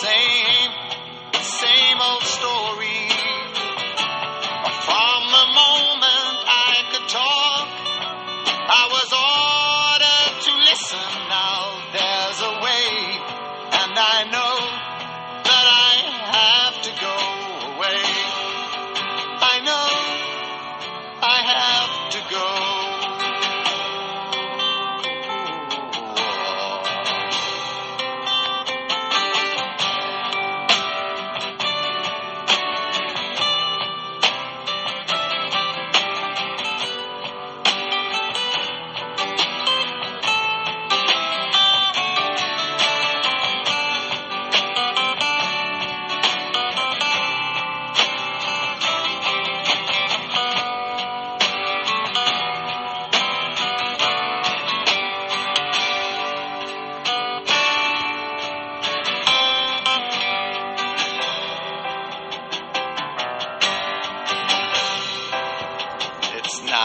Same, same old story. From the moment I could talk, I was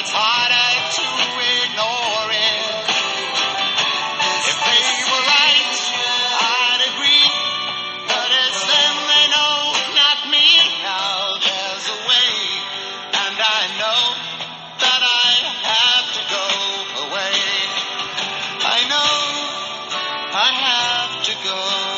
it's harder to ignore it. If they were right, I'd agree. But it's them they know, not me. Now there's a way, and I know that I have to go away. I know I have to go